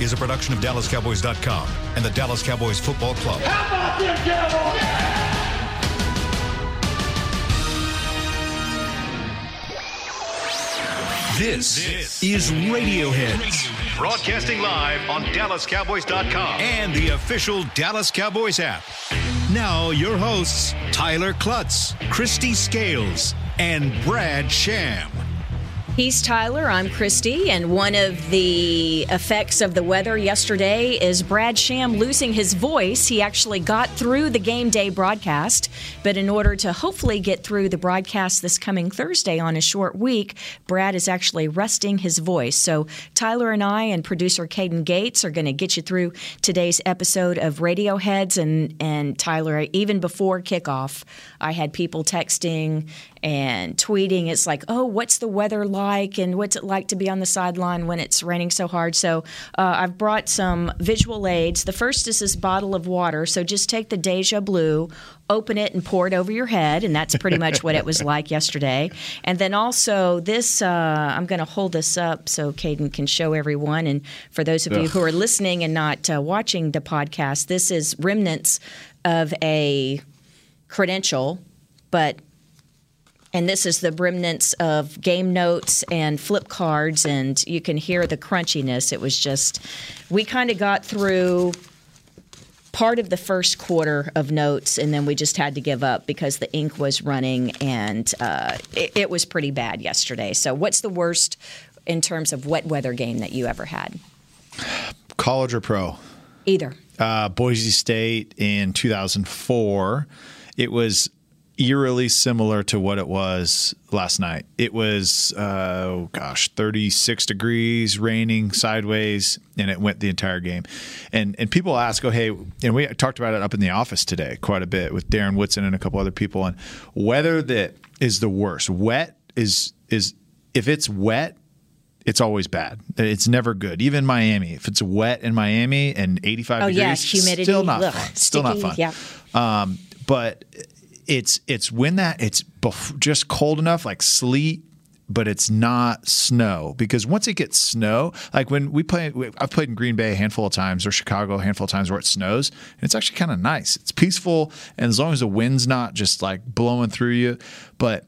is a production of DallasCowboys.com and the Dallas Cowboys Football Club. How about them Cowboys? This, is Radiohead. Broadcasting live on DallasCowboys.com and the official Dallas Cowboys app. Now, your hosts, Tyler Clutts, Kristi Scales, and Brad Sham. He's Tyler. I'm Christy. And one of the effects of the weather yesterday is Brad Sham losing his voice. He actually got through the game day broadcast, but in order to hopefully get through the broadcast this coming Thursday on a short week, Brad is actually resting his voice. So Tyler and I and producer Caden Gates are going to get you through today's episode of Radioheads. And, and Tyler, even before kickoff, I had people texting and tweeting. It's like, oh, what's the weather like, and what's it like to be on the sideline when it's raining so hard? So uh, I've brought some visual aids. The first is this bottle of water. So just take the Deja Blue, open it, and pour it over your head, and that's pretty much what it was like yesterday. And then also this, uh, I'm going to hold this up so Caden can show everyone. And for those of you who are listening and not uh, watching the podcast, this is remnants of a credential, but and this is the remnants of game notes and flip cards, and you can hear the crunchiness. It was just, we kind of got through part of the first quarter of notes, and then we just had to give up because the ink was running, and uh, it, it was pretty bad yesterday. So, what's the worst in terms of wet weather game that you ever had? College or pro? Either. Uh, Boise State in 2004. It was eerily similar to what it was last night. It was, uh, oh gosh, 36 degrees, raining sideways, and it went the entire game. And and people ask, oh, hey, and we talked about it up in the office today quite a bit with Darren Woodson and a couple other people, on weather that is the worst. Wet is is if it's wet, it's always bad. It's never good. Even Miami, if it's wet in Miami and 85 Oh, degrees, yeah, humidity, still not ugh, fun. Still not fun. yeah. Um, but it's it's when that it's bef- just cold enough, like sleet, but it's not snow because once it gets snow, like when we play, I've played in Green Bay a handful of times or Chicago a handful of times where it snows, and it's actually kind of nice. It's peaceful, and as long as the wind's not just like blowing through you, but.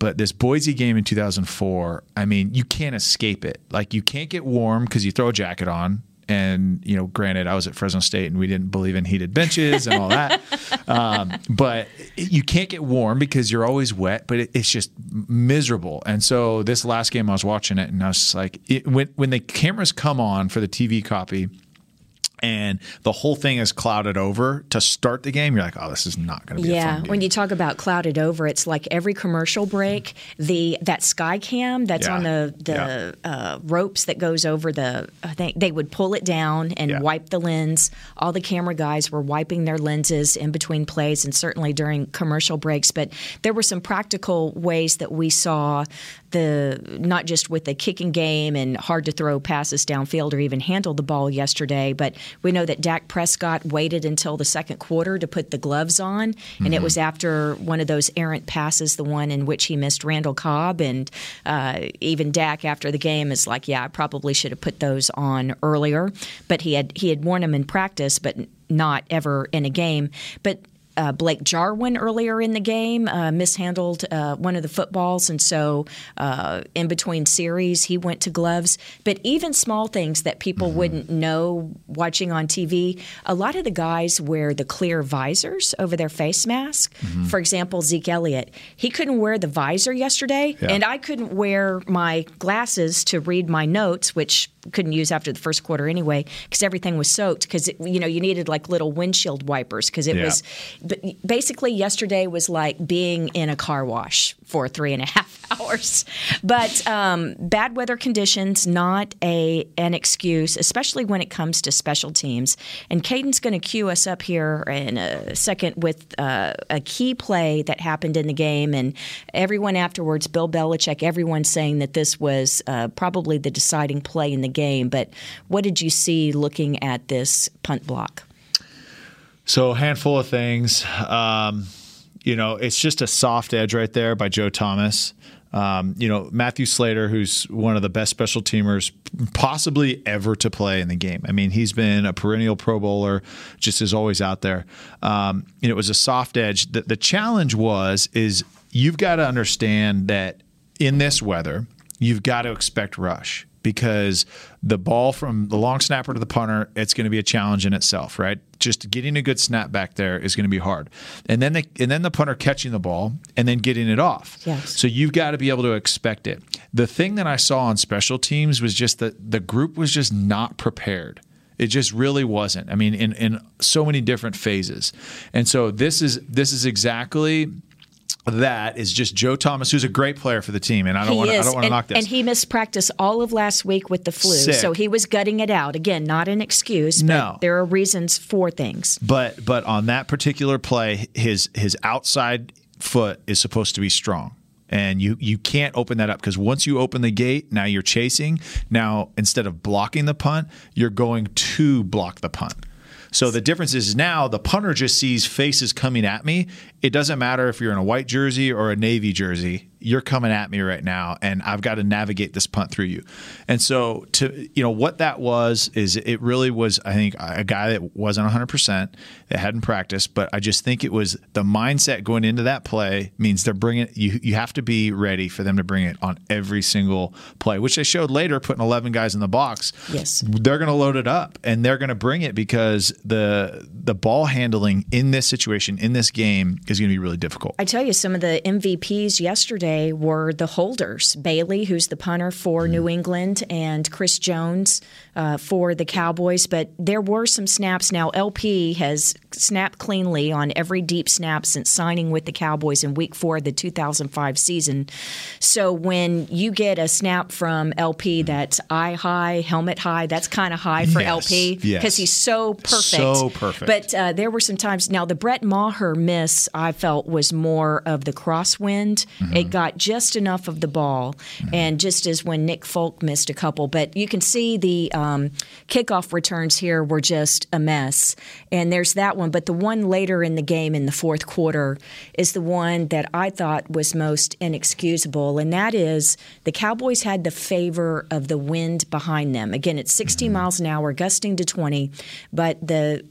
But this Boise game in 2004, I mean, you can't escape it. Like you can't get warm because you throw a jacket on, and you know, granted, I was at Fresno State and we didn't believe in heated benches and all that. um, but you can't get warm because you're always wet. But it, it's just miserable. And so this last game, I was watching it and I was just like, it, when when the cameras come on for the TV copy. And the whole thing is clouded over to start the game. You're like, oh, this is not going to be a Yeah, when you talk about clouded over, it's like every commercial break, the that sky cam that's Yeah. on the the uh, ropes that goes over the. I think they would pull it down and Yeah. wipe the lens. All the camera guys were wiping their lenses in between plays, and certainly during commercial breaks. But there were some practical ways that we saw the not just with the kicking game and hard to throw passes downfield or even handle the ball yesterday, but we know that Dak Prescott waited until the second quarter to put the gloves on, and it was after one of those errant passes, the one in which he missed Randall Cobb, and uh, even Dak after the game is like, "Yeah, I probably should have put those on earlier," but he had he had worn them in practice, but not ever in a game, but uh, Blake Jarwin earlier in the game uh, mishandled uh, one of the footballs, and so uh, in between series he went to gloves. But even small things that people wouldn't know watching on TV, a lot of the guys wear the clear visors over their face mask. For example, Zeke Elliott, he couldn't wear the visor yesterday, Yeah. and I couldn't wear my glasses to read my notes, which couldn't use after the first quarter anyway because everything was soaked because you know you needed like little windshield wipers because it Yeah. was but basically yesterday was like being in a car wash for three and a half hours. But um, bad weather conditions not a an excuse especially when it comes to special teams. And Caden's going to cue us up here in a second with uh, a key play that happened in the game. And everyone afterwards Bill Belichick everyone saying that this was uh, probably the deciding play in the game. But what did you see looking at this punt block? So a handful of things. Um, you know, it's just a soft edge right there by Joe Thomas. Um, you know, Matthew Slater, who's one of the best special teamers possibly ever to play in the game. I mean, he's been a perennial Pro Bowler, just is always out there. Um, know, it was a soft edge. The, the challenge was is you've got to understand that in this weather, you've got to expect rush because the ball from the long snapper to the punter, it's going to be a challenge in itself, right? Just getting a good snap back there is going to be hard, and then the and then the punter catching the ball and then getting it off. Yes. So you've got to be able to expect it. The thing that I saw on special teams was just that the group was just not prepared. It just really wasn't. I mean, in in so many different phases, and so this is this is exactly that is just Joe Thomas, who's a great player for the team, and I don't want to, I don't want to knock this. and he missed practice all of last week with the flu, Sick. so he was gutting it out. Again, not an excuse, but No. there are reasons for things. But but on that particular play, his his outside foot is supposed to be strong. And you you can't open that up because once you open the gate, now you're chasing. Now instead of blocking the punt, you're going to block the punt. So the difference is now the punter just sees faces coming at me. It doesn't matter if you're in a white jersey or a navy jersey. You're coming at me right now, and I've got to navigate this punt through you. And so, to you know, what that was is it really was. I think a guy that wasn't 100 percent that hadn't practiced, but I just think it was the mindset going into that play means they're bringing you. You have to be ready for them to bring it on every single play, which they showed later, putting 11 guys in the box Yes. they're going to load it up and they're going to bring it because the the ball handling in this situation in this game is going to be really difficult. I tell you, some of the MVPs yesterday were the holders Bailey, who's the punter for Mm-hmm. New England, and Chris Jones uh, for the Cowboys. But there were some snaps. Now, LP has snapped cleanly on every deep snap since signing with the Cowboys in week four of the 2005 season. So when you get a snap from LP that's eye high, helmet high, that's kind of high for Yes, LP because yes. he's so perfect. So perfect. But uh, there were some times. Now, the Brett Maher miss, I felt, was more of the crosswind. Mm-hmm. It got just enough of the ball, and just as when Nick Folk missed a couple. But you can see the um, kickoff returns here were just a mess. And there's that one. But the one later in the game in the fourth quarter is the one that I thought was most inexcusable, and that is the Cowboys had the favor of the wind behind them. Again, it's 60 Mm-hmm. miles an hour, gusting to 20, but the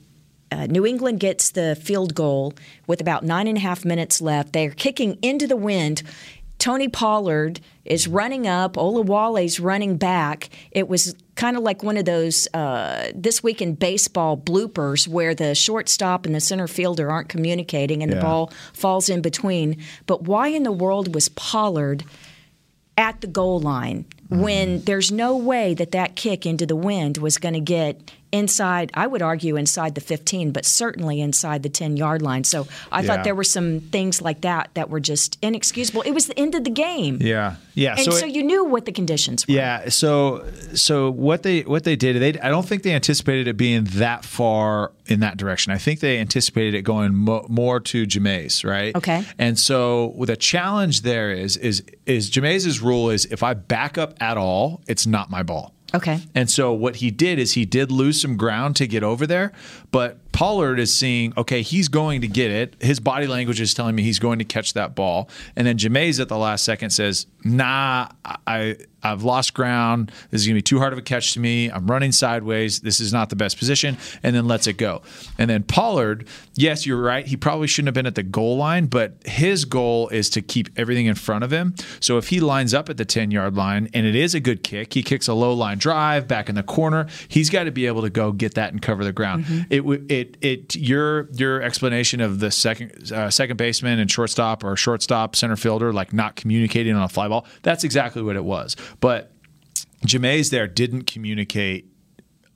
uh, New England gets the field goal with about nine and a half minutes left. They're kicking into the wind. Tony Pollard is running up. Olawale's running back. It was kind of like one of those uh, this week in baseball bloopers where the shortstop and the center fielder aren't communicating and the ball falls in between. But why in the world was Pollard at the goal line when there's no way that that kick into the wind was going to get inside i would argue inside the 15 but certainly inside the 10 yard line so i Yeah. thought there were some things like that that were just inexcusable it was the end of the game Yeah, yeah. and so, it- you knew what the conditions were Yeah. So so what they what they did they I don't think they anticipated it being that far in that direction. I think they anticipated it going mo- more to Jamize, right? Okay. And so the challenge there is is is Jamize's rule is if I back up at all, it's not my ball. Okay. And so what he did is he did lose some ground to get over there, but Pollard is seeing, okay, he's going to get it. His body language is telling me he's going to catch that ball. And then Jamize at the last second says, nah, I I've lost ground. This is going to be too hard of a catch to me. I'm running sideways. This is not the best position. And then lets it go. And then Pollard, yes, you're right. He probably shouldn't have been at the goal line, but his goal is to keep everything in front of him. So if he lines up at the 10 yard line and it is a good kick, he kicks a low line drive back in the corner. He's got to be able to go get that and cover the ground. Mm-hmm. It w- it it your your explanation of the second uh, second baseman and shortstop or shortstop center fielder like not communicating on a fly ball. That's exactly what it was. But Jamize there didn't communicate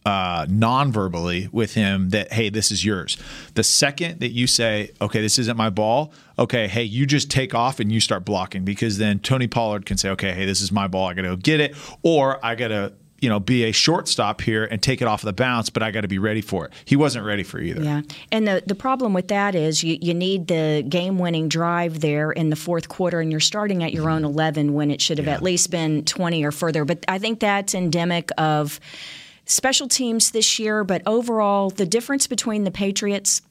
uh, non-verbally with him that hey this is yours the second that you say okay this isn't my ball okay hey you just take off and you start blocking because then tony pollard can say okay hey this is my ball i gotta go get it or i gotta you know be a shortstop here and take it off the bounce but i gotta be ready for it. He wasn't ready for either. Yeah, and the the problem with that is you, you need the game winning drive there in the fourth quarter, and you're starting at your own mm-hmm. eleven when it should have at least been twenty or further. But I think that's endemic of special teams this year. But overall, the difference between the Patriots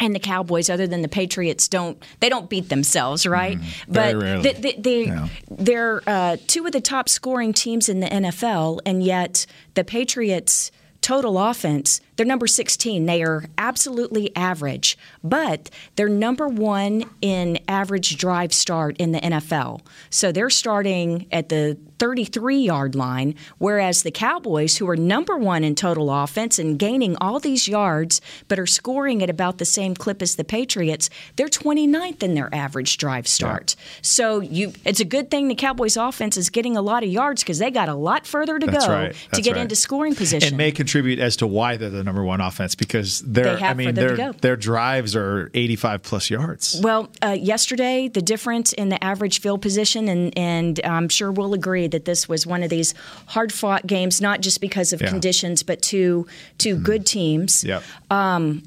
and the Cowboys, other than the Patriots, don't they don't beat themselves, right? Mm, very rarely. They, they, they, Yeah. they're uh, two of the top scoring teams in the NFL, and yet the Patriots. Total offense, they're number 16. They are absolutely average, but they're number one in average drive start in the NFL. So they're starting at the 33 yard line, whereas the Cowboys, who are number one in total offense and gaining all these yards, but are scoring at about the same clip as the Patriots, they're 29th in their average drive start. So you, it's a good thing the Cowboys offense is getting a lot of yards because they got a lot further to That's go right. to get right. into scoring position. and may contribute as to why they're the number one offense because they're They I mean their their drives are 85 plus yards. Well, uh, yesterday, the difference in the average field position, and, and I'm sure we'll agree that this was one of these hard fought games, not just because of Yeah. Conditions, but two, two mm-hmm. good teams. Yep. Um,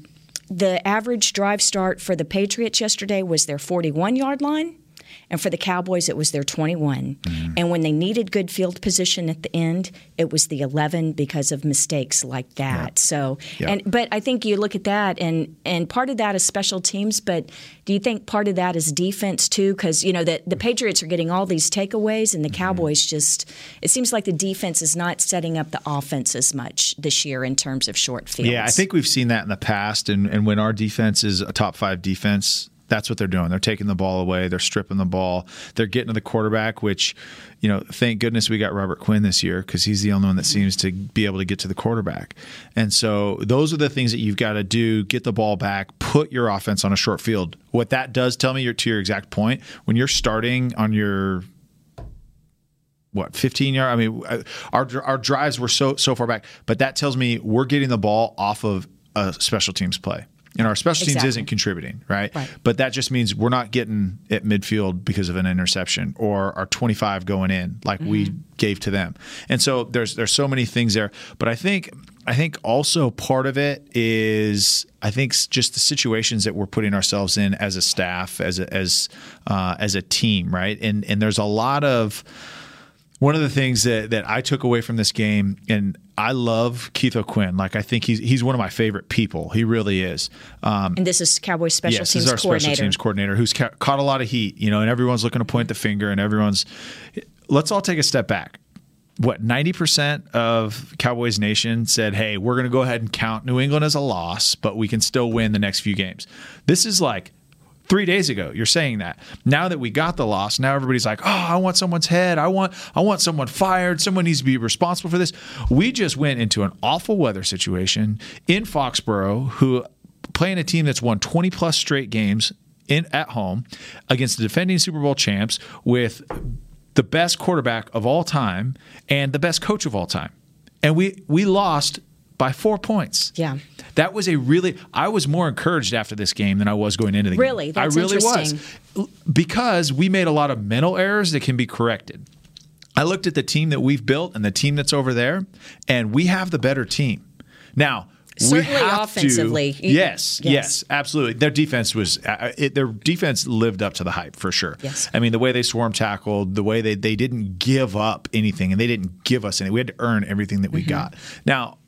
the average drive start for the Patriots yesterday was their 41 yard line. And for the Cowboys, it was their 21. Mm-hmm. And when they needed good field position at the end, it was the 11 because of mistakes like that. So, Yeah. and but I think you look at that, and and part of that is special teams. But do you think part of that is defense too? Because you know the the Patriots are getting all these takeaways, and the Mm-hmm. Cowboys just it seems like the defense is not setting up the offense as much this year in terms of short fields. Yeah, I think we've seen that in the past. And, and when our defense is a top five defense, that's what they're doing. They're taking the ball away. They're stripping the ball. They're getting to the quarterback, which, you know, thank goodness we got Robert Quinn this year because he's the only one that seems to be able to get to the quarterback. And so those are the things that you've got to do get the ball back, put your offense on a short field. What that does tell me, to your exact point, when you're starting on your what 15 yard i mean uh, our our drives were so so far back but that tells me we're getting the ball off of a special teams play and our special teams Exactly. isn't contributing right? Right. but that just means we're not getting at midfield because of an interception or our 25 going in like we Mm-hmm. gave to them and so there's there's so many things there but i think i think also part of it is i think just the situations that we're putting ourselves in as a staff as a, as uh, as a team right and and there's a lot of one of the things that, that I took away from this game, and I love Keith O'Quinn. Like I think he's he's one of my favorite people. He really is. Um, and this is Cowboys special yes, teams this is our coordinator. special teams coordinator who's ca- caught a lot of heat. You know, and everyone's looking to point the finger, and everyone's. Let's all take a step back. What ninety percent of Cowboys Nation said, "Hey, we're going to go ahead and count New England as a loss, but we can still win the next few games." This is like three days ago you're saying that. Now that we got the loss now everybody's like oh i want someone's head. I want i want someone fired. Someone needs to be responsible for this. We just went into an awful weather situation in foxborough who playing a team that's won 20 plus straight games in at home against the defending super bowl champs with the best quarterback of all time and the best coach of all time. And we we lost by four points Yeah. that was a really I was more encouraged after this game than I was going into the Really? game. That's I really was. Because we made a lot of mental errors that can be corrected. I looked at the team that we've built and the team that's over there, and we have the better team. Now, Certainly offensively. To, yes, Yes. yes, absolutely. Their defense was uh, it, their defense lived up to the hype for sure. Yes. I mean the way they swarm tackled, the way they they didn't give up anything, and they didn't give us any. We had to earn everything that we got. Now,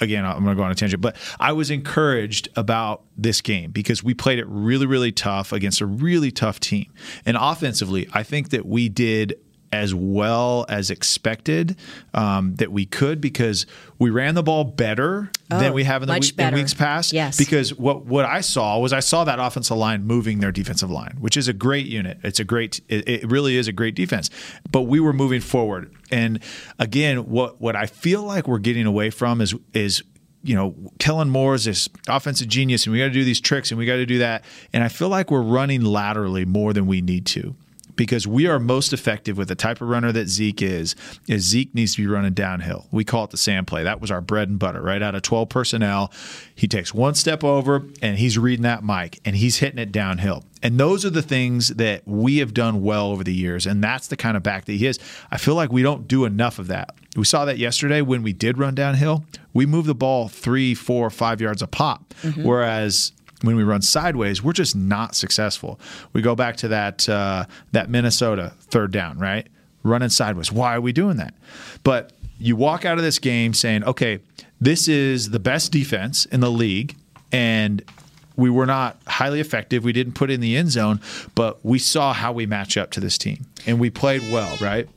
again, I'm going to go on a tangent, but I was encouraged about this game because we played it really, really tough against a really tough team. And offensively, I think that we did as well as expected um, that we could because we ran the ball better than Oh, we have in the week, in weeks past. Yes. Because what what I saw was I saw that offensive line moving their defensive line, which is a great unit. It's a great. It, it really is a great defense. But we were moving forward, and again, what what I feel like we're getting away from is is you know, Kellen Moore is this offensive genius, and we got to do these tricks, and we got to do that. And I feel like we're running laterally more than we need to. Because we are most effective with the type of runner that Zeke is, is Zeke needs to be running downhill. We call it the sand play. That was our bread and butter, right? Out of 12 personnel, he takes one step over and he's reading that mic and he's hitting it downhill. And those are the things that we have done well over the years. And that's the kind of back that he is. I feel like we don't do enough of that. We saw that yesterday when we did run downhill. We moved the ball three, four, five yards a pop. Mm-hmm. Whereas when we run sideways, we're just not successful. We go back to that uh, that Minnesota third down, right? Running sideways. Why are we doing that? But you walk out of this game saying, okay, this is the best defense in the league, and we were not highly effective. We didn't put in the end zone, but we saw how we match up to this team, and we played well, right?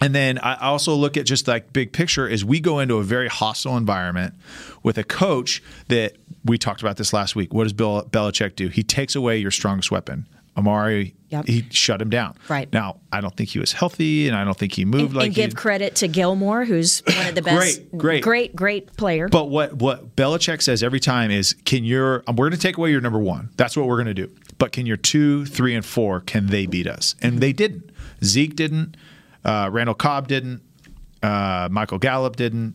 And then I also look at just like big picture is we go into a very hostile environment with a coach that we talked about this last week. What does Bill Belichick do? He takes away your strongest weapon. Amari, Yep. he shut him down. Right. Now, I don't think he was healthy, and I don't think he moved and, like and give credit to Gilmore, who's one of the best, Great, great. great, great player. But what what Belichick says every time is, can your we're going to take away your number one. That's what we're going to do. But can your two, three, and four can they beat us? And they didn't. Zeke didn't. Uh, Randall Cobb didn't. Uh, Michael Gallup didn't.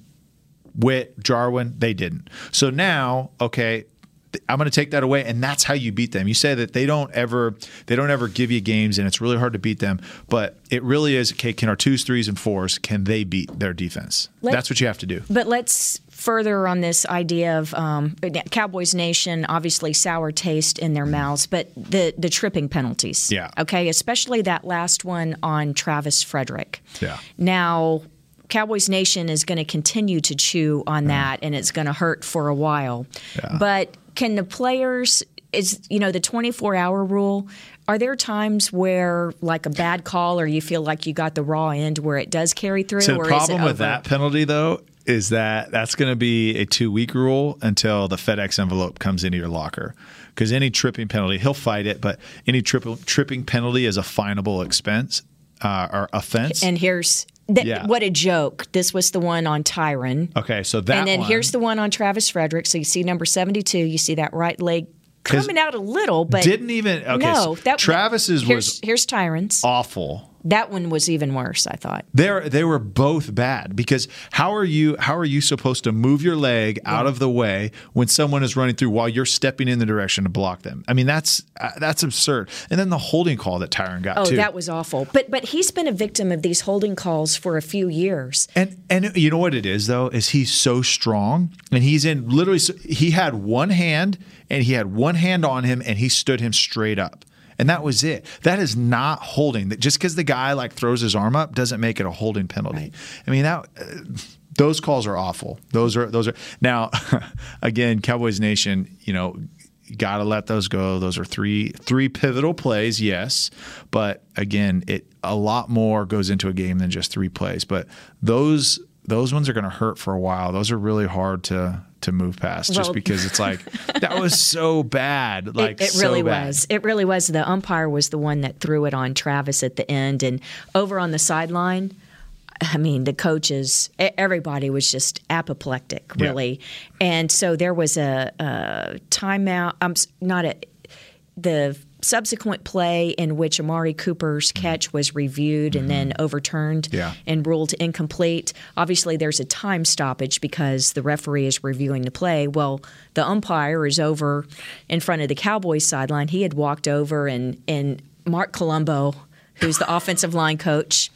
Witt, Jarwin, they didn't. So now, okay, th- I'm going to take that away, and that's how you beat them. You say that they don't ever they don't ever give you games, and it's really hard to beat them. But it really is. Okay, can our twos, threes, and fours can they beat their defense? Let- that's what you have to do. But let's further on this idea of um, Cowboys Nation, obviously sour taste in their mouths, but the the tripping penalties. Yeah. Okay, especially that last one on Travis Frederick. Yeah. Now, Cowboys Nation is going to continue to chew on that, and it's going to hurt for a while. Yeah. But can the players? Is you know the 24 hour rule? Are there times where like a bad call, or you feel like you got the raw end where it does carry through? So the or problem is it with that penalty, though, is that that's going to be a two week rule until the FedEx envelope comes into your locker. Because any tripping penalty, he'll fight it, but any triple, tripping penalty is a finable expense uh, or offense. And here's th- Yeah. what a joke. This was the one on Tyron. okay, so that and then one- here's the one on Travis Frederick. So you see number 72, you see that right leg coming out a little, but didn't even okay. no, so that Travis's here's, was here's Tyron's. awful. That one was even worse, I thought. They they were both bad because how are you how are you supposed to move your leg out of the way when someone is running through while you're stepping in the direction to block them? I mean that's uh, that's absurd. And then the holding call that Tyron got Oh, too. that was awful. But but he's been a victim of these holding calls for a few years. And and you know what it is though is he's so strong and he's in literally he had one hand and he had one hand on him and he stood him straight up. And that was it. That is not holding. That just because the guy like throws his arm up doesn't make it a holding penalty. I mean that uh, those calls are awful. Those are those are now again Cowboys Nation. You know got to let those go. Those are three three pivotal plays, yes, but again, it a lot more goes into a game than just three plays. But those those ones are going to hurt for a while. Those are really hard to to move past, just Well- because it's like that was so bad. Like it, it so really bad. was. It really was. The umpire was the one that threw it on Travis at the end, and over on the sideline. I mean, the coaches, everybody was just apoplectic, Yeah. really. And so there was a, a timeout. Um, s- not a the subsequent play in which Amari Cooper's catch was reviewed and then overturned Mm-hmm. Yeah. and ruled incomplete. Obviously, there's a time stoppage because the referee is reviewing the play. Well, the umpire is over in front of the Cowboys sideline. He had walked over, and and Mark Colombo, who's the offensive line coach.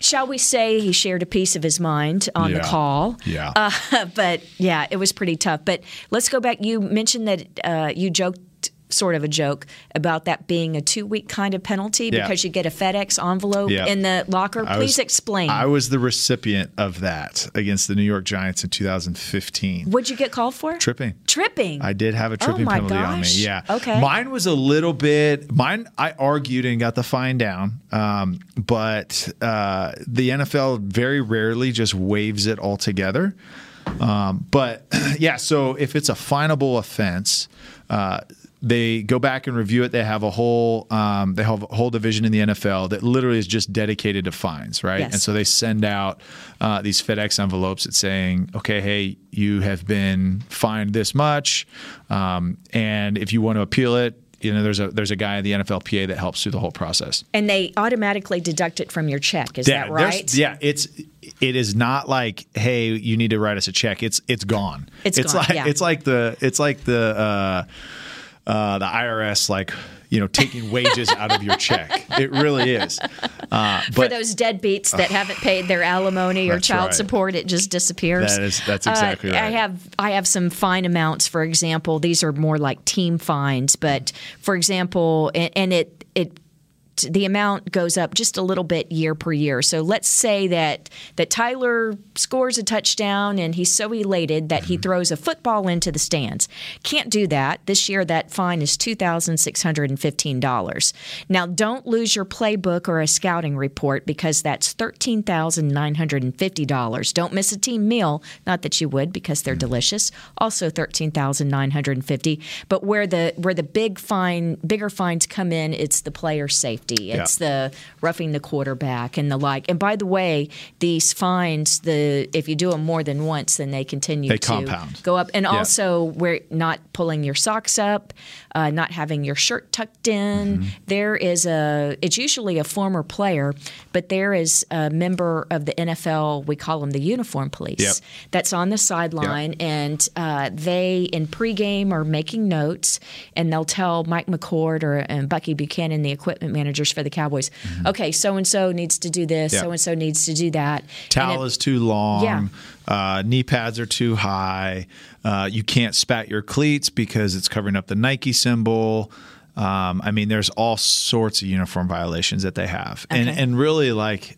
Shall we say he shared a piece of his mind on the call? Yeah. Uh, but yeah, it was pretty tough. But let's go back. You mentioned that uh, you joked, sort of a joke, about that being a two week kind of penalty Yeah. because you get a FedEx envelope Yeah. in the locker. I Please was- explain. I was the recipient of that against the New York Giants in 2015. What'd you get called for? Tripping. Tripping. I did have a Oh tripping my penalty on me. Yeah. Okay. Mine was a little bit. Mine I argued and got the fine down, um, but uh, the NFL very rarely just waives it altogether. Um, but yeah, so if it's a finable offense. Uh, they go back and review it. They have a whole um, they have a whole division in the NFL that literally is just dedicated to fines, right? Yes. And so they send out uh, these FedEx envelopes that saying, okay, hey, you have been fined this much, um, and if you want to appeal it, you know, there's a there's a guy in the NFLPA that helps through the whole process. and they automatically deduct it from your check. Is that right? Yeah, it's it is not like hey, you need to write us a check. It's it's gone. It's gone, like yeah. it's like the it's like the uh, uh, the IRS like you know taking wages out of your check. It really is. Uh, For but those deadbeats that haven't paid their alimony or child right. support, it just disappears. That is- that's exactly Uh, I right. have I have some fine amounts. For example, these are more like team fines, but for example, and, and it it the amount goes up just a little bit year per year. So let's say that that Tyler scores a touchdown and he's so elated that he mm-hmm. throws a football into the stands. Can't do that. This year that fine is $2,615. Now don't lose your playbook or a scouting report because that's $13,950. Don't miss a team meal, not that you would because they're mm. delicious. Also 13,950, but where the where the big fine bigger fines come in, it's the player safety. It's the roughing the quarterback and the like. And by the way, these fines, the if you do them more than once, then they continue They to compound. go up. And Yeah. also, we're not pulling your socks up, uh, not having your shirt tucked in. Mm-hmm. There is a. It's usually a former player, but there is a member of the NFL. We call them the uniform police. Yep. That's on the sideline, and uh, they in pregame are making notes, and they'll tell Mike McCord or and Bucky Buchanan, the equipment managers for the Cowboys, okay, so and so needs to do this, Mm-hmm. So and so needs to do that. Towel it- is too long. Yeah. Uh, knee pads are too high. Uh, you can't spat your cleats because it's covering up the Nike symbol. Um, I mean, there's all sorts of uniform violations that they have, and Okay. and really like,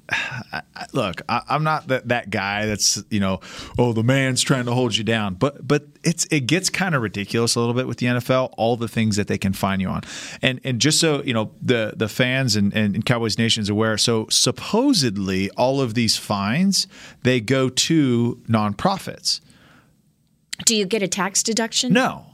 look, I, I'm not that that guy that's you know, oh the man's trying to hold you down, but but it's it gets kind of ridiculous a little bit with the NFL, all the things that they can fine you on, and and just so you know, the the fans and and Cowboys Nation is aware. So supposedly all of these fines they go to nonprofits. Do you get a tax deduction? No.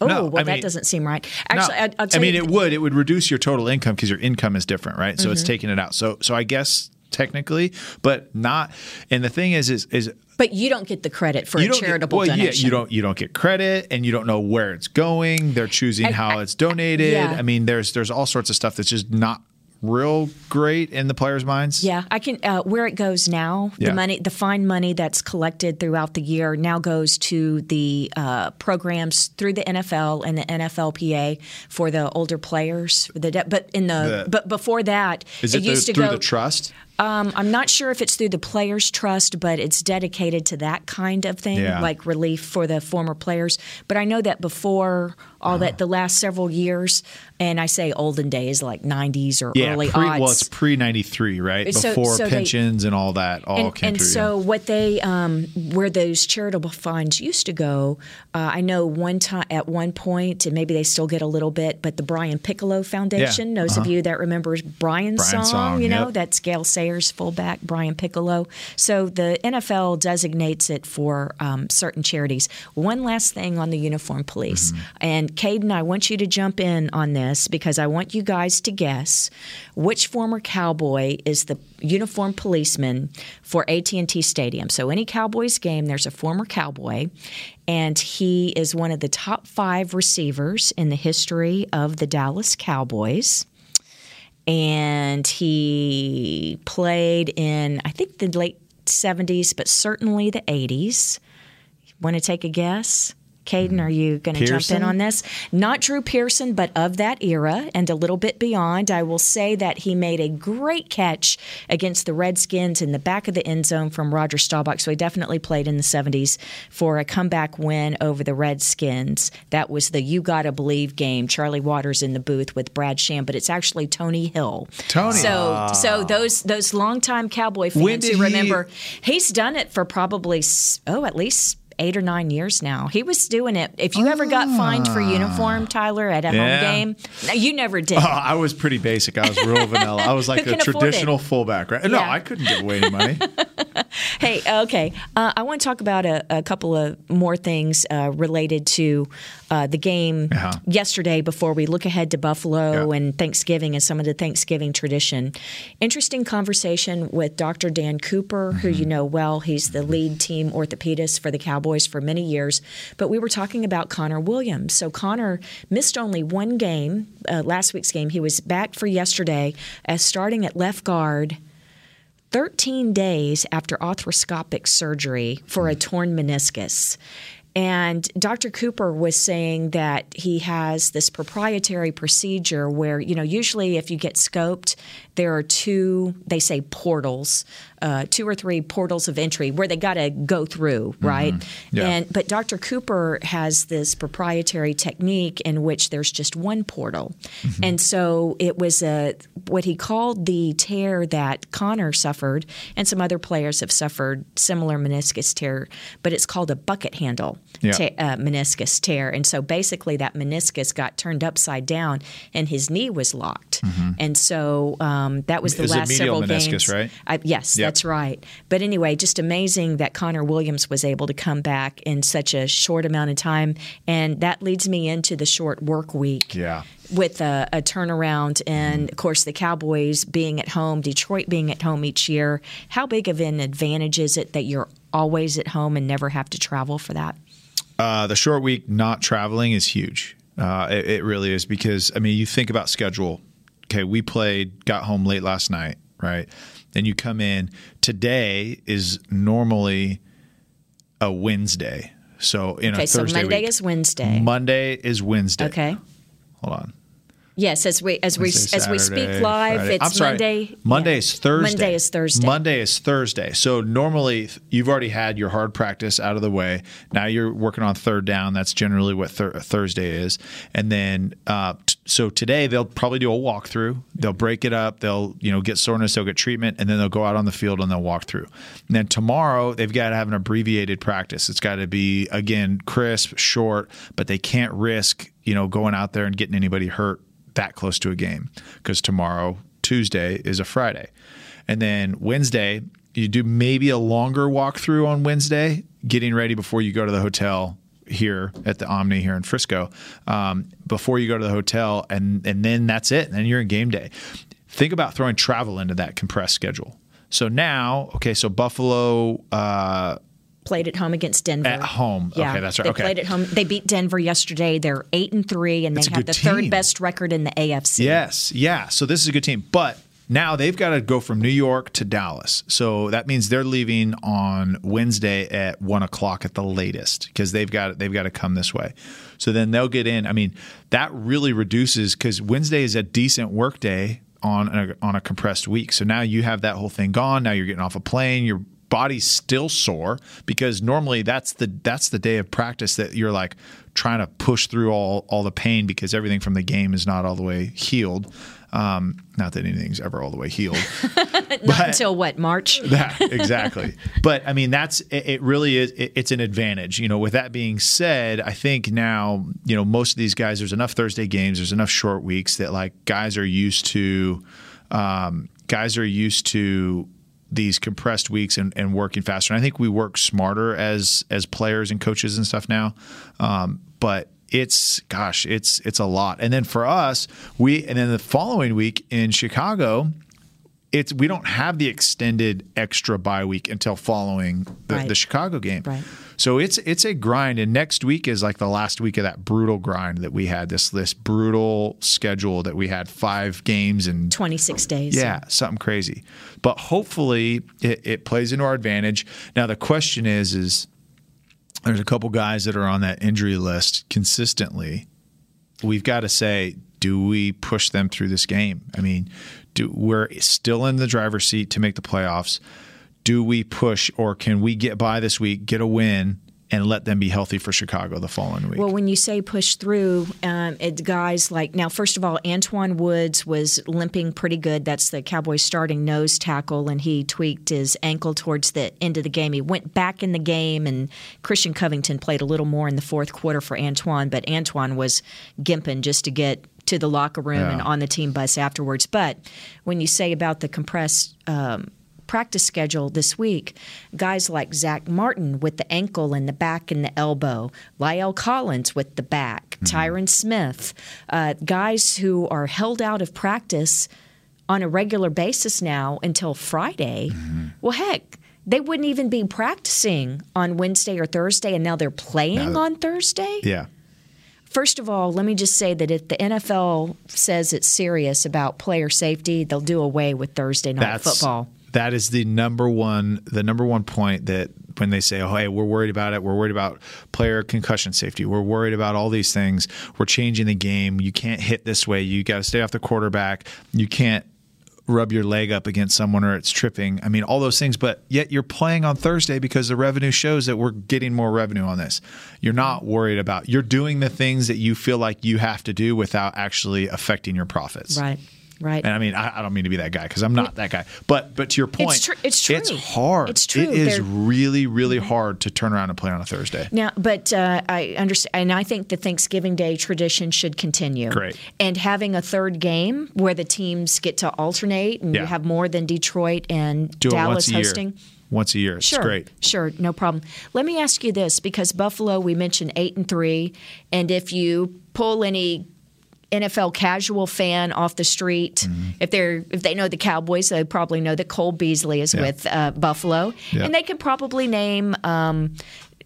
Oh, no, well, I that mean- doesn't seem right. No. Actually, I, I'll I mean, it would. It would reduce your total income because your income is different, right? So Mm-hmm. it's taking it out. So, so I guess technically, but not. And the thing is, is, is but you don't get the credit for a charitable get, well, donation. yeah, you don't. You don't get credit, and you don't know where it's going. They're choosing And how I- it's donated. yeah. I mean, there's there's all sorts of stuff that's just not real great in the players' minds. Yeah, I can. Uh, where it goes now, Yeah. the money, the fine money that's collected throughout the year now goes to the uh, programs through the NFL and the NFLPA for the older players. The de- but in the, The- but before that, Is it, the, used to go the trust? Um, I'm not sure if it's through the Players Trust, but it's dedicated to that kind of thing, Yeah. like relief for the former players. But I know that before all that, the last several years, and I say olden days, like 90s or Yeah, early pre, odds. well, it's pre ninety three, right? So- Before so they- pensions and all that all and, came and through. so what they um, where those charitable funds used to go uh, i know one time at one point and maybe they still get a little bit but the brian piccolo foundation yeah. those of you that remembers brian's, uh-huh. Brian's song, you know yep. that's gale sayers fullback brian piccolo so the nfl designates it for um, certain charities one last thing on the uniform police Mm-hmm. and caden i want you to jump in on this because i want you guys to guess which former cowboy is the uniform policeman for AT&T Stadium. So any Cowboys game there's a former cowboy and he is one of the top 5 receivers in the history of the Dallas Cowboys. And he played in I think the late 70s but certainly the 80s. Want to take a guess? Caden, are you going to jump in on this? Not Drew Pearson, but of that era and a little bit beyond. I will say that he made a great catch against the Redskins in the back of the end zone from Roger Staubach. So he definitely played in the 70s for a comeback win over the Redskins. That was the You Gotta Believe game. Charlie Waters in the booth with Brad Sham, but it's actually Tony Hill. Tony. So, so ah. those those longtime Cowboy fans who he- remember, he's done it for probably oh at least eight or nine years now. He was doing it. If you ever got fined for uniform, Tyler, at a Ah. Yeah. home game, no, you never did. Oh, I was pretty basic. I was real vanilla. I was like a traditional fullback, right? No, Yeah. I couldn't give away any money. Hey, okay. Uh, I want to talk about a, a couple of more things uh, related to uh, the game Uh-huh. yesterday before we look ahead to Buffalo Yeah. and Thanksgiving and some of the Thanksgiving tradition. Interesting conversation with Dr. Dan Cooper, who Mm-hmm. you know well. He's the lead team orthopedist for the Cowboys for many years. But we were talking about Connor Williams. So Connor missed only one game, uh, last week's game. He was back for yesterday as starting at left guard. 13 days after arthroscopic surgery for a torn meniscus. And Dr. Cooper was saying that he has this proprietary procedure where, you know, usually if you get scoped, there are two, they say portals uh, two or three portals of entry where they got to go through, right? Mm-hmm. Yeah. And but Dr. Cooper has this proprietary technique in which there's just one portal, Mm-hmm. and so it was a what he called the tear that Connor suffered, and some other players have suffered similar meniscus tear, but it's called a bucket handle Yeah. te- uh, meniscus tear, and so basically that meniscus got turned upside down, and his knee was locked, and so um, that was the Is last medial several meniscus, games. right? I, yes, Yep. That's right. But anyway, just amazing that Connor Williams was able to come back in such a short amount of time, and that leads me into the short work week. Yeah. With a, a turnaround, and of course, the Cowboys being at home, Detroit being at home each year. How big of an advantage is it that you're always at home and never have to travel for that? Uh, the short week not traveling is huge. Uh, it, it really is because I mean, you think about schedule. Okay, we played, got home late last night, right? Then you come in. Today is normally a Wednesday, so in Okay, a so Monday week. is Wednesday. Monday is Wednesday. Okay. hold on. Yes, as we as we as we speak live, Friday. it's sorry. Monday. Monday yeah. is Thursday. Monday is Thursday. Monday is Thursday. So normally you've already had your hard practice out of the way. Now you're working on third down. That's generally what thir- Thursday is. And then uh, t- so today they'll probably do a walkthrough. They'll break it up. They'll you know get soreness. They'll get treatment, and then they'll go out on the field and they'll walk through. And then tomorrow they've got to have an abbreviated practice. It's got to be again crisp, short, but they can't risk you know going out there and getting anybody hurt that close to a game because tomorrow, Tuesday, is a Friday. And then Wednesday, you do maybe a longer walkthrough on Wednesday, getting ready before you go to the hotel here at the Omni here in Frisco, um, before you go to the hotel, and and then that's it. And then you're in game day. Think about throwing travel into that compressed schedule. So now, okay, so Buffalo. Uh, played at home against Denver. At home. Yeah, Okay, that's right. They Okay. played at home. They beat Denver yesterday. They're eight and three, and they have the third best record in the AFC. Yes, yeah. So this is a good team, but now they've got to go from New York to Dallas. So that means they're leaving on Wednesday at one o'clock at the latest because they've got they've got to come this way. So then they'll get in. I mean, that really reduces because Wednesday is a decent work day on a, on a compressed week. So now you have that whole thing gone. Now you're getting off a plane. Your body's still sore because normally that's the that's the day of practice that you're like trying to push through all all the pain because everything from the game is not all the way healed. Um, not that anything's ever all the way healed. Not until what March? Yeah, exactly. but I mean, that's it, it really is. It, it's an advantage. You know, with that being said, I think now you know most of these guys. There's enough Thursday games. There's enough short weeks that like guys are used to. Um, guys are used to these compressed weeks and, and working faster. And I think we work smarter as as players and coaches and stuff now. Um, but it's gosh, it's it's a lot. And then for us, we and then the following week in Chicago, it's we don't have the extended extra bye week until following the, Right. the Chicago game. Right. So it's it's a grind, and next week is like the last week of that brutal grind that we had. This this brutal schedule that we had five games and Twenty six days. yeah, something crazy. But hopefully it, it plays into our advantage. Now the question is, is there's a couple guys that are on that injury list consistently. We've got to say, do we push them through this game? I mean, do we're still in the driver's seat to make the playoffs. Do we push or can we get by this week, get a win, and let them be healthy for Chicago the following week? Well, when you say push through, um, it guys like now. First of all, Antwaun Woods was limping pretty good. That's the Cowboys' starting nose tackle, and he tweaked his ankle towards the end of the game. He went back in the game, and Christian Covington played a little more in the fourth quarter for Antwaun, but Antwaun was gimping just to get to the locker room and on the team bus afterwards. But when you say about the compressed um, practice schedule this week, guys like Zack Martin with the ankle and the back and the elbow, La'el Collins with the back, Tyron Smith, uh, guys who are held out of practice on a regular basis now until Friday. Well, heck. They wouldn't even be practicing on Wednesday or Thursday, and now they're playing on Thursday. yeah. First of all, let me just say that if the NFL says it's serious about player safety, they'll do away with Thursday night that's football. that is the number one the number one point that when they say oh hey we're worried about it. We're worried about player concussion safety. We're worried about all these things. We're changing the game. You can't hit this way. You got to stay off the quarterback. You can't rub your leg up against someone or it's tripping. I mean, all those things, but yet you're playing on Thursday because the revenue shows that we're getting more revenue on this. You're not worried about, you're doing the things that you feel like you have to do without actually affecting your profits. Right. Right. And I mean, I, I don't mean to be that guy because I'm not that guy. But but to your point, It's tr- it's true. It's hard. It's true. It is They're- really really hard to turn around and play on a Thursday. Now, but uh, I understand, and I think the Thanksgiving Day tradition should continue. Great. And having a third game where the teams get to alternate, and Yeah. you have more than Detroit and Do Dallas it once a hosting. year. Once a year. It's Sure, great. sure, no problem. Let me ask you this, because Buffalo, we mentioned eight and three, and if you pull any NFL casual fan off the street, Mm-hmm. if they're if they know the Cowboys, they probably know that Cole Beasley is Yeah. with uh, Buffalo, Yeah. and they could probably name. Um,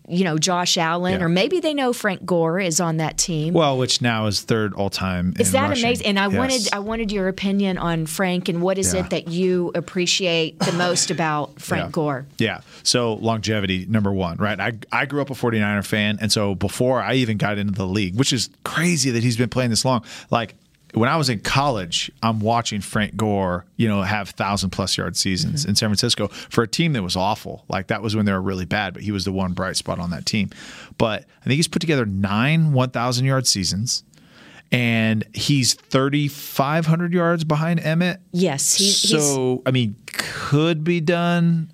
you know Josh Allen, Yeah. or maybe they know Frank Gore is on that team. Well, which now is third all time. is that rushing. amazing? And I Yes. wanted I wanted your opinion on Frank and what is Yeah. it that you appreciate the most about Frank Yeah. Gore? Yeah. So longevity, number one, right? I, I grew up a 49er fan. And so before I even got into the league, which is crazy that he's been playing this long, like when I was in college, I'm watching Frank Gore, you know, have thousand plus yard seasons Mm-hmm. in San Francisco for a team that was awful. Like that was when they were really bad, but he was the one bright spot on that team. But I think he's put together nine 1,000 yard seasons. And he's 3,500 yards behind Emmett. Yes, he, he's so I mean, could be done.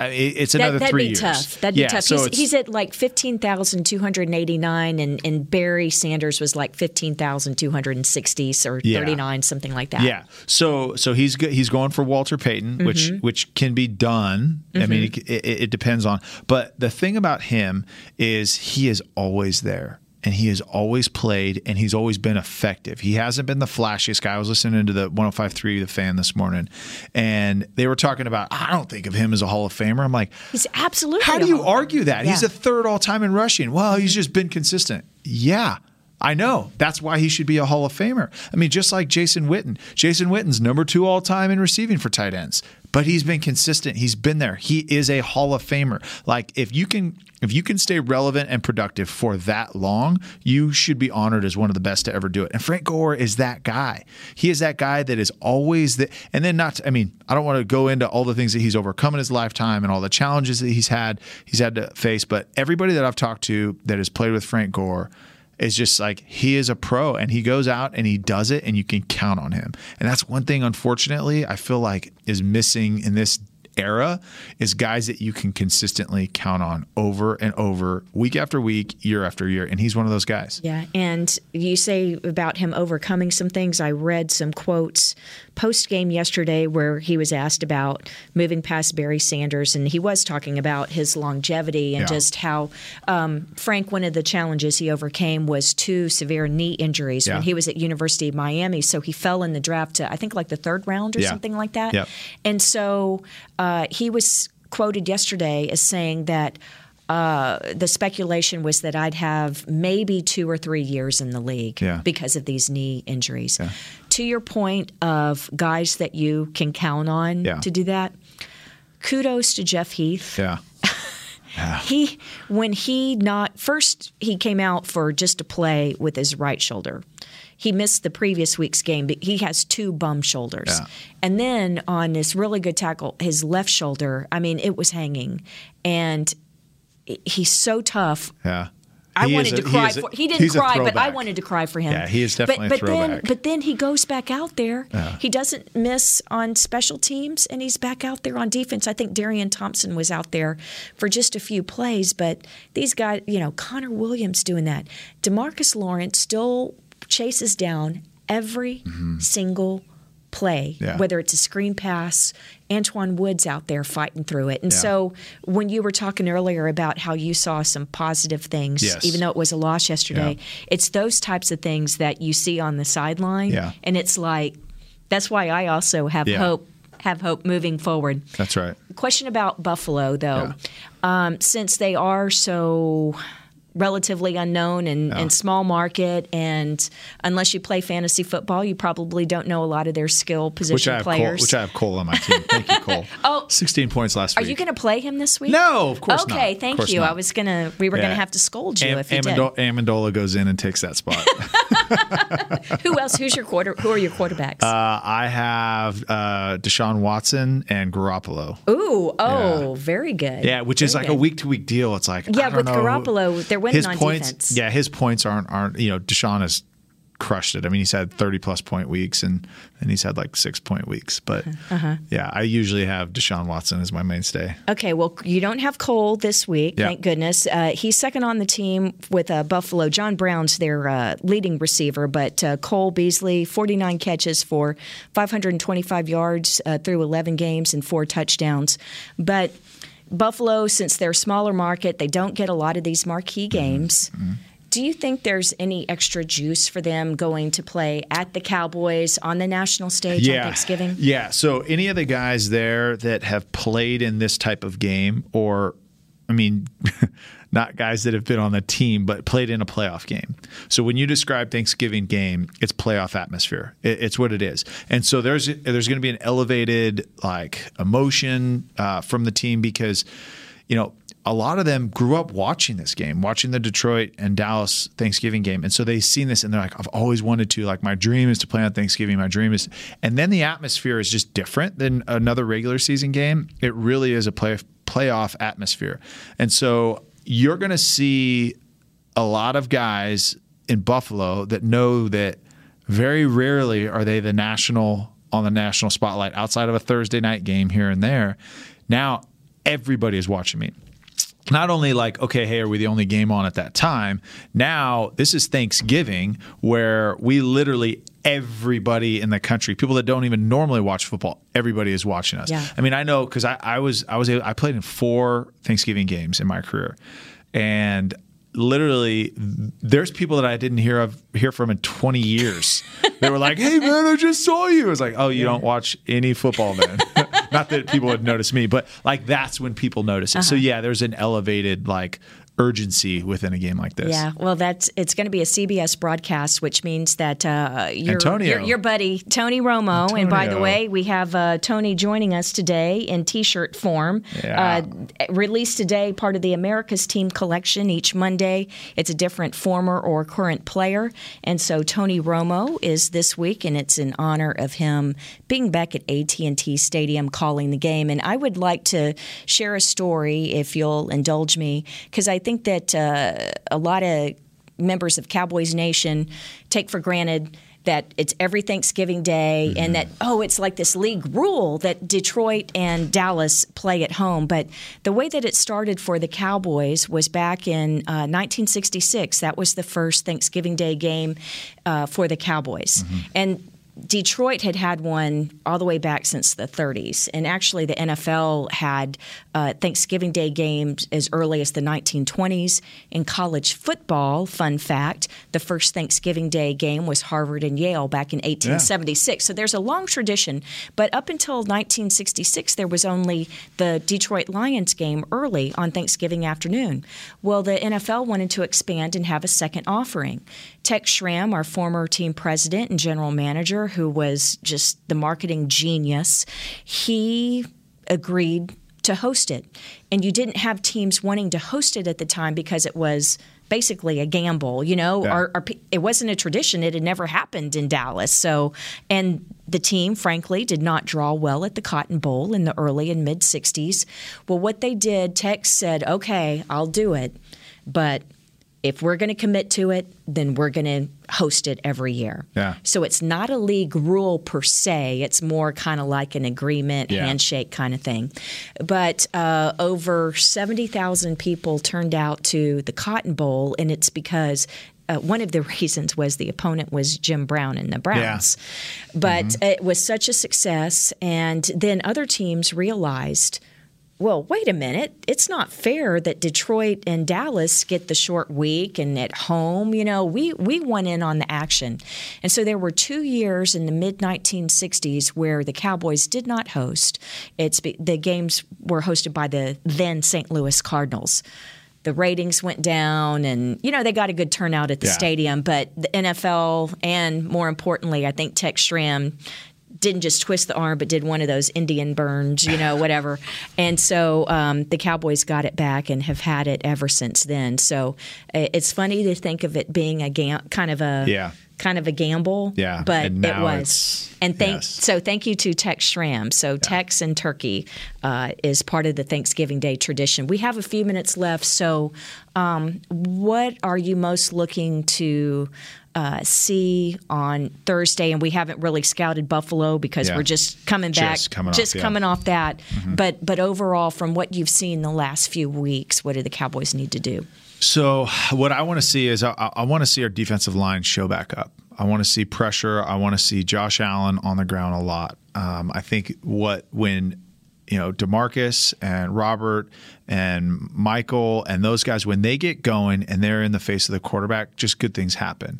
I mean, it's another that, that'd three be years. tough. That'd be tough. so he's, he's at like fifteen thousand two hundred eighty nine, and and Barry Sanders was like fifteen thousand two hundred sixty or Yeah. thirty nine, something like that. yeah. So so he's he's going for Walter Payton, which Mm-hmm. which can be done. I mean, it, it, it depends on. But the thing about him is he is always there. And he has always played, and he's always been effective. He hasn't been the flashiest guy. I was listening to the 105.3 The Fan this morning, and they were talking about. I don't think of him as a Hall of Famer. I'm like, he's absolutely. How do you Hall of Famer. argue that? He's a third all time in rushing. Well, he's mm-hmm. just been consistent. Yeah. I know. That's why he should be a Hall of Famer. I mean, just like Jason Witten. Jason Witten's number two all time in receiving for tight ends, but he's been consistent. He's been there. He is a Hall of Famer. Like if you can if you can stay relevant and productive for that long, you should be honored as one of the best to ever do it. And Frank Gore is that guy. He is that guy that is always the and then not I mean, I don't want to go into all the things that he's overcome in his lifetime and all the challenges that he's had he's had to face, but everybody that I've talked to that has played with Frank Gore is just like he is a pro and he goes out and he does it and you can count on him. And that's one thing unfortunately I feel like is missing in this era is guys that you can consistently count on over and over week after week, year after year and he's one of those guys. Yeah, and you say about him overcoming some things. I read some quotes post game yesterday where he was asked about moving past Barry Sanders, and he was talking about his longevity and Yeah. just how um, Frank. One of the challenges he overcame was two severe knee injuries Yeah. when he was at University of Miami. So he fell in the draft to I think like the third round or Yeah. something like that. Yep. And so uh, he was quoted yesterday as saying that uh, the speculation was that I'd have maybe two or three years in the league Yeah. because of these knee injuries. To your point of guys that you can count on Yeah. to do that, kudos to Jeff Heath. Yeah. He when he not first he came out for just to play with his right shoulder. He missed the previous week's game, but he has two bum shoulders. Yeah. And then on this really good tackle, his left shoulder, I mean, it was hanging. And he's so tough. Yeah. I He wanted a- to cry is a- for he didn't cry, but I wanted to cry for him. Yeah, he is definitely a but, but then throwback. but then he goes back out there. He doesn't miss on special teams and he's back out there on defense. I think Darian Thompson was out there for just a few plays, but these guys, you know, Connor Williams doing that. Demarcus Lawrence still chases down every single play, Mm-hmm. Yeah. whether it's a screen pass, Antwaun Woods out there fighting through it. And Yeah. so when you were talking earlier about how you saw some positive things, Yes. even though it was a loss yesterday, it's those types of things that you see on the sideline. Yeah. And it's like, that's why I also have Yeah. hope. Have hope moving forward. That's right. Question about Buffalo, though, um, since they are so relatively unknown and, and small market, and unless you play fantasy football, you probably don't know a lot of their skill position Which I have Cole, players. which I have Cole on my team. Thank you, Cole. Oh. 16 points last week. are you going to play him this week? No, of course not. Okay, thank you. not. I was gonna. We were Yeah. gonna have to scold you Am- if you Amendola, did. Amendola goes in and takes that spot. who else? Who's your quarter? Who are your quarterbacks? Uh, I have uh, Deshaun Watson and Garoppolo. Ooh, oh, very good. Yeah, which is Very like a week to week deal. It's like Yeah, I don't with know. Garoppolo, they're winning his on points, defense. Yeah, his points aren't aren't you know Deshaun has crushed it. I mean, he's had thirty plus point weeks and and he's had like six point weeks. But Uh-huh. yeah, I usually have Deshaun Watson as my mainstay. Okay, well, you don't have Cole this week, Yeah. thank goodness. Uh, he's second on the team with uh, Buffalo. John Brown's their uh, leading receiver, but uh, Cole Beasley, 49 catches for 525 yards uh, through 11 games and four touchdowns. But Buffalo, since they're a smaller market, they don't get a lot of these marquee mm-hmm. games. Mm-hmm. Do you think there's any extra juice for them going to play at the Cowboys on the national stage on Thanksgiving? Yeah. So any of the guys there that have played in this type of game, or I mean, not guys that have been on the team, but played in a playoff game. So when you describe Thanksgiving game, it's playoff atmosphere. It, it's what it is. And so there's there's going to be an elevated like emotion uh, from the team because you know a lot of them grew up watching this game, watching the Detroit and Dallas Thanksgiving game. And so they've seen this and they're like, I've always wanted to. Like, my dream is to play on Thanksgiving. My dream is. And then the atmosphere is just different than another regular season game. It really is a play, playoff atmosphere. And so you're going to see a lot of guys in Buffalo that know that very rarely are they the national on the national spotlight outside of a Thursday night game here and there. Now everybody is watching me not only like okay hey are we the only game on at that time now this is thanksgiving where we literally everybody in the country people that don't even normally watch football everybody is watching us. Yeah. i mean i know because I, I was i was able, i played in four thanksgiving games in my career. And literally there's people that i didn't hear of hear from in 20 years. They were like hey man i just saw you. I was like oh you don't watch any football then not that people would notice me but like that's when people notice it. So Uh-huh. yeah there's an elevated like urgency within a game like this Yeah, well, that's it's going to be a CBS broadcast, which means that uh, your, Antonio. your your buddy Tony Romo, and by the way, we have uh, Tony joining us today in T-shirt form. Yeah. Uh, released today, part of the America's Team collection. Each Monday, it's a different former or current player, and so Tony Romo is this week, and it's in honor of him being back at AT&T Stadium calling the game. And I would like to share a story, if you'll indulge me, because I think that uh, a lot of members of Cowboys Nation take for granted that it's every Thanksgiving Day and that, oh, it's like this league rule that Detroit and Dallas play at home. But the way that it started for the Cowboys was back in uh, 1966. That was the first Thanksgiving Day game uh, for the Cowboys. And Detroit had had one all the way back since the 30s, and actually the NFL had uh, Thanksgiving Day games as early as the 1920s. In college football, fun fact: the first Thanksgiving Day game was Harvard and Yale back in 1876. So there's a long tradition, but up until 1966, there was only the Detroit Lions game early on Thanksgiving afternoon. Well, the NFL wanted to expand and have a second offering. Tex Schramm, our former team president and general manager, who was just the marketing genius, he agreed to host it. And you didn't have teams wanting to host it at the time because it was basically a gamble, you know, Yeah. our, our, it wasn't a tradition. It had never happened in Dallas. So, and the team, frankly, did not draw well at the Cotton Bowl in the early and mid 60s. Well, what they did, Tex said, okay, I'll do it. But if we're going to commit to it, then we're going to host it every year. Yeah. So it's not a league rule per se. It's more kind of like an agreement, Yeah. handshake kind of thing. But uh, over 70,000 people turned out to the Cotton Bowl, and it's because. Uh, one of the reasons was the opponent was Jim Brown and the Browns. Yeah. But it was such a success. And then other teams realized well, wait a minute. It's not fair that Detroit and Dallas get the short week and at home. You know, we, we went in on the action. And so there were two years in the mid 1960s where the Cowboys did not host. It's The games were hosted by the then St. Louis Cardinals. The ratings went down, and you know they got a good turnout at the Yeah. stadium. But the NFL, and more importantly, I think Tex Schramm didn't just twist the arm, but did one of those Indian burns, you know, whatever. And so um, the Cowboys got it back and have had it ever since then. So it's funny to think of it being a gam- kind of a Yeah. kind of a gamble. Yeah, but it was. And thank yes. so thank you to Tex Schramm. So Tex and turkey uh, is part of the Thanksgiving Day tradition. We have a few minutes left. So, um, what are you most looking to? Uh, see on Thursday, and we haven't really scouted Buffalo because Yeah. we're just coming back, Just coming off, just yeah. off that. But but overall, from what you've seen the last few weeks, what do the Cowboys need to do? So what I want to see is I, I want to see our defensive line show back up. I want to see pressure. I want to see Josh Allen on the ground a lot. Um, I think what when you know Demarcus and Robert and Michael and those guys when they get going and they're in the face of the quarterback, just good things happen.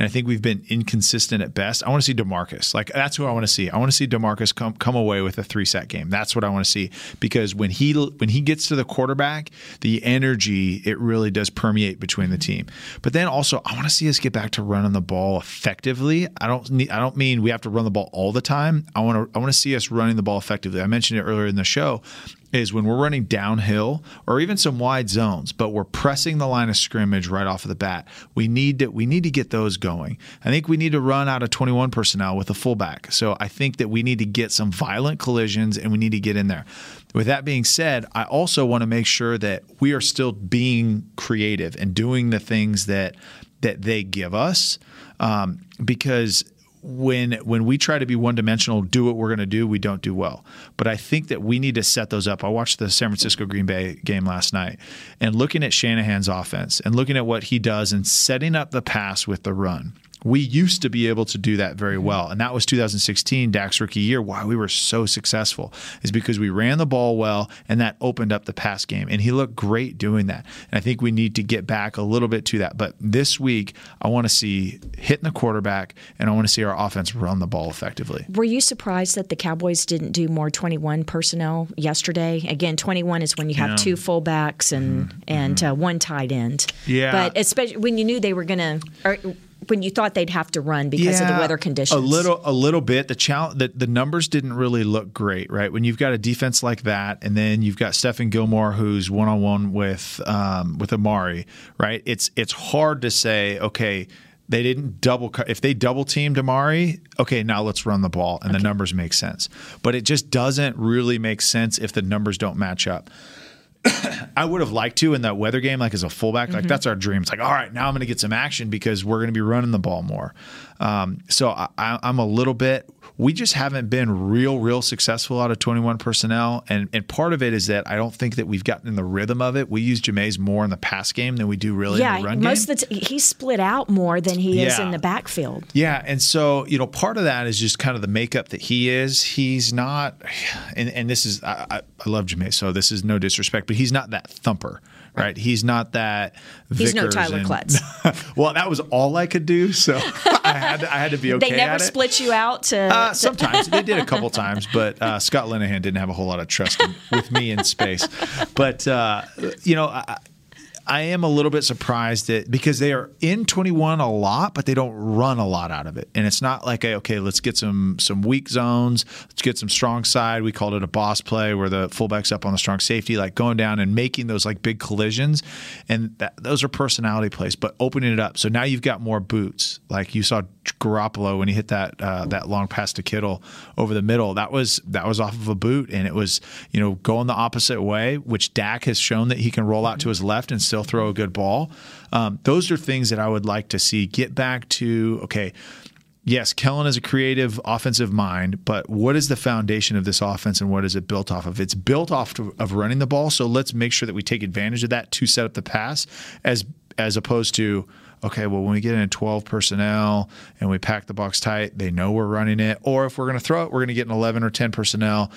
And I think we've been inconsistent at best. I want to see Demarcus. Like that's who I want to see. I want to see Demarcus come come away with a three set game. That's what I want to see because when he when he gets to the quarterback, the energy it really does permeate between the team. But then also I want to see us get back to running the ball effectively. I don't need, I don't mean we have to run the ball all the time. I want to I want to see us running the ball effectively. I mentioned it earlier in the show is when we're running downhill or even some wide zones, but we're pressing the line of scrimmage right off of the bat. We need to we need to get those going. I think we need to run out of 21 personnel with a fullback. So I think that we need to get some violent collisions and we need to get in there. With that being said, I also want to make sure that we are still being creative and doing the things that that they give us um, because when when we try to be one dimensional, do what we're going to do, we don't do well. But I think that we need to set those up. I watched the San Francisco Green Bay game last night, and looking at Shanahan's offense and looking at what he does and setting up the pass with the run. We used to be able to do that very mm-hmm. well, and that was 2016, Dak's rookie year. Why we were so successful is because we ran the ball well, and that opened up the pass game, and he looked great doing that. And I think we need to get back a little bit to that. But this week, I want to see hitting the quarterback, and I want to see our offense run the ball effectively. Were you surprised that the Cowboys didn't do more 21 personnel yesterday? Again, 21 is when you have Yeah. two fullbacks and mm-hmm. and mm-hmm. uh, one tight end. Yeah. but especially when you knew they were going to, when you thought they'd have to run because of the weather conditions. A little, a little bit. The challenge, the, the numbers didn't really look great, right? When you've got a defense like that, and then you've got Stephon Gilmore who's one on one with um, with Amari, right? It's it's hard to say, okay. They didn't double. If they double teamed Amari, okay, now let's run the ball, and the numbers make sense. But it just doesn't really make sense if the numbers don't match up. I would have liked to in that weather game, like as a fullback. Like that's our dream. It's like, all right, now I'm going to get some action because we're going to be running the ball more. Um, so I, I, I'm a little bit. We just haven't been real, real successful out of 21 personnel, and and part of it is that I don't think that we've gotten in the rhythm of it. We use Jamize more in the pass game than we do really in yeah, the run most game. of the t- he's split out more than he is in the backfield. Yeah, and so you know, part of that is just kind of the makeup that he is. He's not, and and this is I, I, I love Jamize, so this is no disrespect, but he's not that thumper, right? He's not that. He's no Tyler and- Clutts. well, that was all I could do, so I had to, I had to be okay. they never split you out to. Uh, to- sometimes they did a couple times, but uh, Scott Linehan didn't have a whole lot of trust in, with me in space. But uh, you know, I, I am a little bit surprised that because they are in 21 a lot, but they don't run a lot out of it. And it's not like a, okay, let's get some some weak zones, let's get some strong side. We called it a boss play where the fullback's up on the strong safety, like going down and making those like big collisions. And that, those are personality plays, but opening it up. So now you've got more boots. Like you saw Garoppolo when he hit that uh, that long pass to Kittle over the middle. That was that was off of a boot, and it was you know going the opposite way, which Dak has shown that he can roll out to his left and still throw a good ball. Um, those are things that I would like to see get back to. Okay. Yes, Kellen is a creative offensive mind, but what is the foundation of this offense and what is it built off of? It's built off of running the ball, so let's make sure that we take advantage of that to set up the pass as as opposed to okay, well, when we get in 12 personnel and we pack the box tight, they know we're running it. Or if we're going to throw it, we're going to get an 11 or 10 personnel,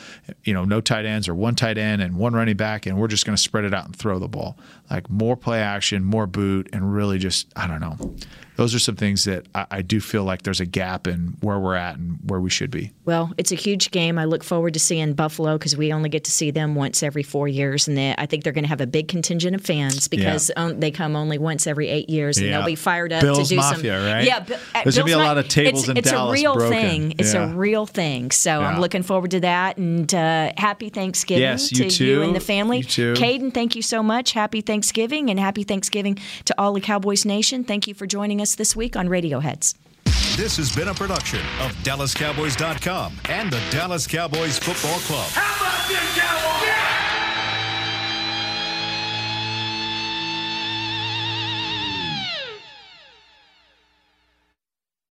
you know, no tight ends or one tight end and one running back, and we're just going to spread it out and throw the ball. Like more play action, more boot, and really just, I don't know. Those are some things that I, I do feel like there's a gap in where we're at and where we should be. Well, it's a huge game. I look forward to seeing Buffalo because we only get to see them once every four years, and they, I think they're going to have a big contingent of fans because um, they come only once every eight years, and Yeah. they'll be fired up Bill's to do Mafia, some. right? Yeah, Bi- uh, There's gonna be Bill's a Ma- lot of tables it's, in it's Dallas a real broken. thing. It's Yeah. a real thing. So I'm looking forward to that, and uh, happy Thanksgiving Yes, to you too. and the family. You too. Caden, thank you so much. Happy Thanksgiving, Thanksgiving and happy Thanksgiving to all the Cowboys Nation. Thank you for joining us this week on Radioheads. This has been a production of DallasCowboys.com and the Dallas Cowboys Football Club. How about this, Cowboys?